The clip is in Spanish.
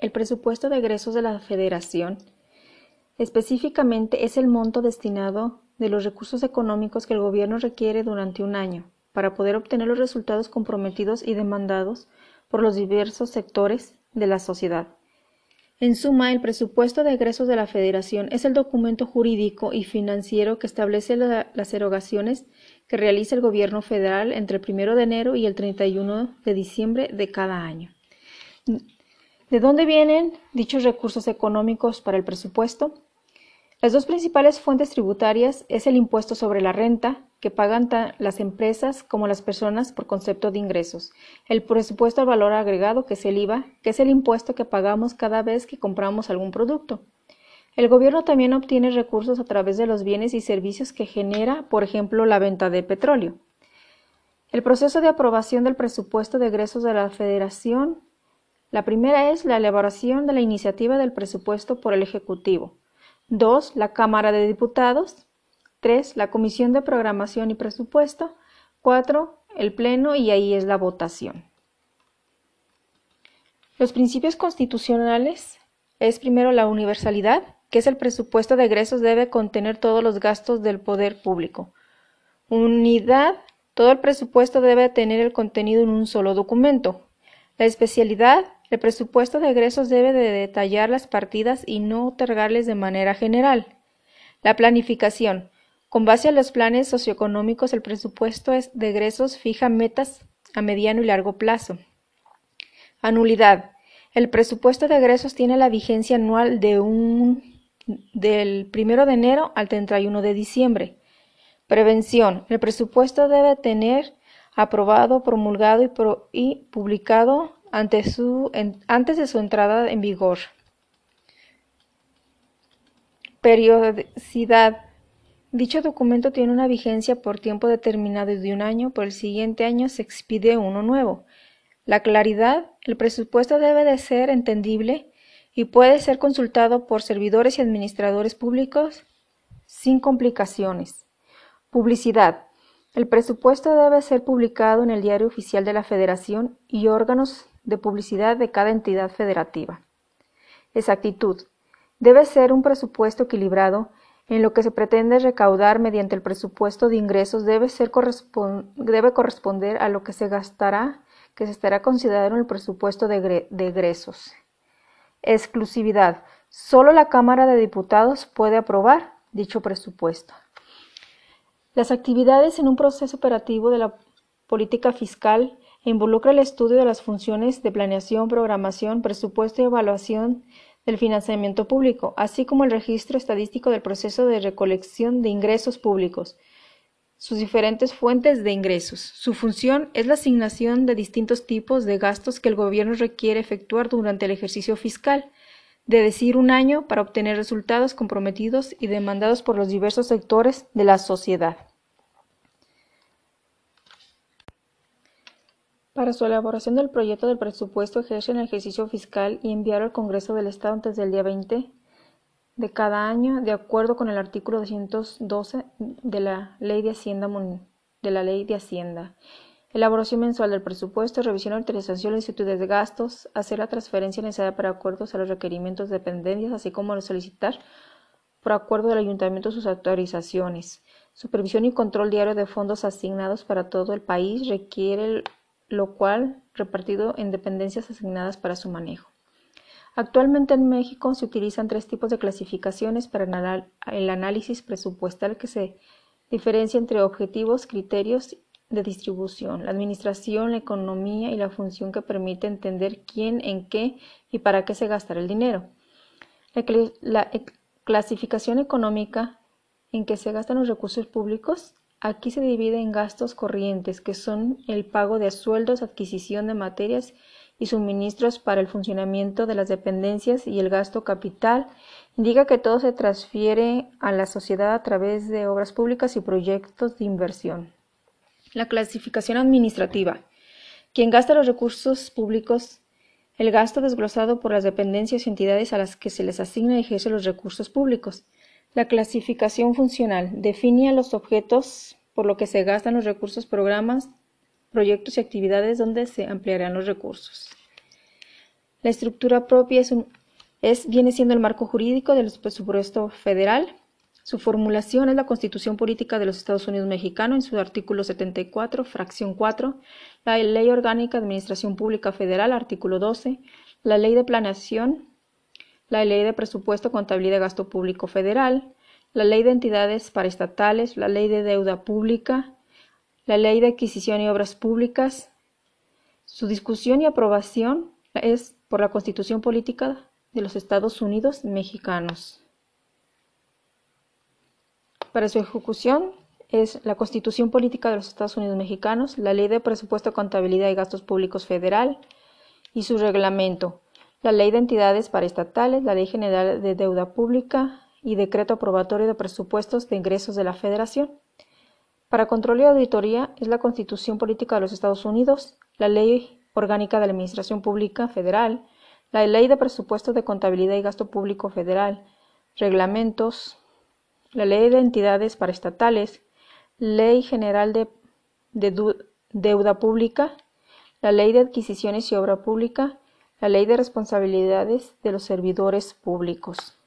El presupuesto de egresos de la Federación específicamente es el monto destinado de los recursos económicos que el gobierno requiere durante un año para poder obtener los resultados comprometidos y demandados por los diversos sectores de la sociedad. En suma, el presupuesto de egresos de la Federación es el documento jurídico y financiero que establece las erogaciones que realiza el Gobierno federal entre el 1 de enero y el 31 de diciembre de cada año. ¿De dónde vienen dichos recursos económicos para el presupuesto? Las dos principales fuentes tributarias es el impuesto sobre la renta, que pagan las empresas como las personas por concepto de ingresos, el presupuesto al valor agregado, que es el IVA, que es el impuesto que pagamos cada vez que compramos algún producto. El gobierno también obtiene recursos a través de los bienes y servicios que genera, por ejemplo, la venta de petróleo. El proceso de aprobación del presupuesto de egresos de la Federación. La primera es la elaboración de la iniciativa del presupuesto por el Ejecutivo. 2. La Cámara de Diputados. 3. La Comisión de Programación y Presupuesto. 4. El Pleno y ahí es la votación. Los principios constitucionales es primero la universalidad, que es el presupuesto de egresos debe contener todos los gastos del poder público. Unidad, todo el presupuesto debe tener el contenido en un solo documento. La especialidad, el presupuesto de egresos debe de detallar las partidas y no otorgarles de manera general. La planificación. Con base a los planes socioeconómicos, el presupuesto de egresos fija metas a mediano y largo plazo. Anulidad. El presupuesto de egresos tiene la vigencia anual de un, del 1 de enero al 31 de diciembre. Prevención. El presupuesto debe tener aprobado, promulgado y, y publicado su, antes de su entrada en vigor. Periodicidad. Dicho documento tiene una vigencia por tiempo determinado de un año, por el siguiente año se expide uno nuevo. La claridad. El presupuesto debe de ser entendible y puede ser consultado por servidores y administradores públicos sin complicaciones. Publicidad. El presupuesto debe ser publicado en el Diario Oficial de la Federación y órganos de publicidad de cada entidad federativa. Exactitud. Debe ser un presupuesto equilibrado en lo que se pretende recaudar mediante el presupuesto de ingresos debe, ser debe corresponder a lo que se gastará, que se estará considerando en el presupuesto de, de egresos. Exclusividad. Solo la Cámara de Diputados puede aprobar dicho presupuesto. Las actividades en un proceso operativo de la política fiscal involucra el estudio de las funciones de planeación, programación, presupuesto y evaluación del financiamiento público, así como el registro estadístico del proceso de recolección de ingresos públicos, sus diferentes fuentes de ingresos. Su función es la asignación de distintos tipos de gastos que el gobierno requiere efectuar durante el ejercicio fiscal, de decir un año para obtener resultados comprometidos y demandados por los diversos sectores de la sociedad. Para su elaboración del proyecto del presupuesto ejerce el ejercicio fiscal y enviar al Congreso del Estado antes del día 20 de cada año, de acuerdo con el artículo 212 de la Ley de Hacienda de la Ley de Hacienda. Elaboración mensual del presupuesto, revisión, autorización, solicitudes de gastos, hacer la transferencia necesaria para acuerdos a los requerimientos de dependencias, así como solicitar por acuerdo del ayuntamiento sus autorizaciones. Supervisión y control diario de fondos asignados para todo el país requiere lo cual repartido en dependencias asignadas para su manejo. Actualmente en México se utilizan tres tipos de clasificaciones para el análisis presupuestal que se diferencia entre objetivos, criterios de distribución, la administración, la economía y la función que permite entender quién, en qué y para qué se gastará el dinero. La, clasificación económica en que se gastan los recursos públicos Aquí se divide en gastos corrientes, que son el pago de sueldos, adquisición de materias y suministros para el funcionamiento de las dependencias y el gasto capital. Indica que todo se transfiere a la sociedad a través de obras públicas y proyectos de inversión. La clasificación administrativa. Quien gasta los recursos públicos, el gasto desglosado por las dependencias y entidades a las que se les asigna y ejerce los recursos públicos. La clasificación funcional define a los objetos por lo que se gastan los recursos, programas, proyectos y actividades donde se ampliarán los recursos. La estructura propia es, viene siendo el marco jurídico del presupuesto federal. Su formulación es la Constitución Política de los Estados Unidos Mexicanos en su artículo 74, fracción 4, la Ley Orgánica de Administración Pública Federal, artículo 12, la Ley de Planeación, la Ley de Presupuesto, Contabilidad y Gasto Público Federal, la Ley de Entidades Paraestatales, la Ley de Deuda Pública, la Ley de Adquisición y Obras Públicas. Su discusión y aprobación es por la Constitución Política de los Estados Unidos Mexicanos. Para su ejecución es la Constitución Política de los Estados Unidos Mexicanos, la Ley de Presupuesto, Contabilidad y Gastos Públicos Federal y su reglamento, la Ley de Entidades Paraestatales, la Ley General de Deuda Pública y Decreto Aprobatorio de Presupuestos de Ingresos de la Federación. Para control y auditoría es la Constitución Política de los Estados Unidos, la Ley Orgánica de la Administración Pública Federal, la Ley de Presupuestos de Contabilidad y Gasto Público Federal, reglamentos, la Ley de Entidades Paraestatales, Ley General de, de Deuda Pública, la Ley de Adquisiciones y Obra Pública, la Ley de Responsabilidades de los Servidores Públicos.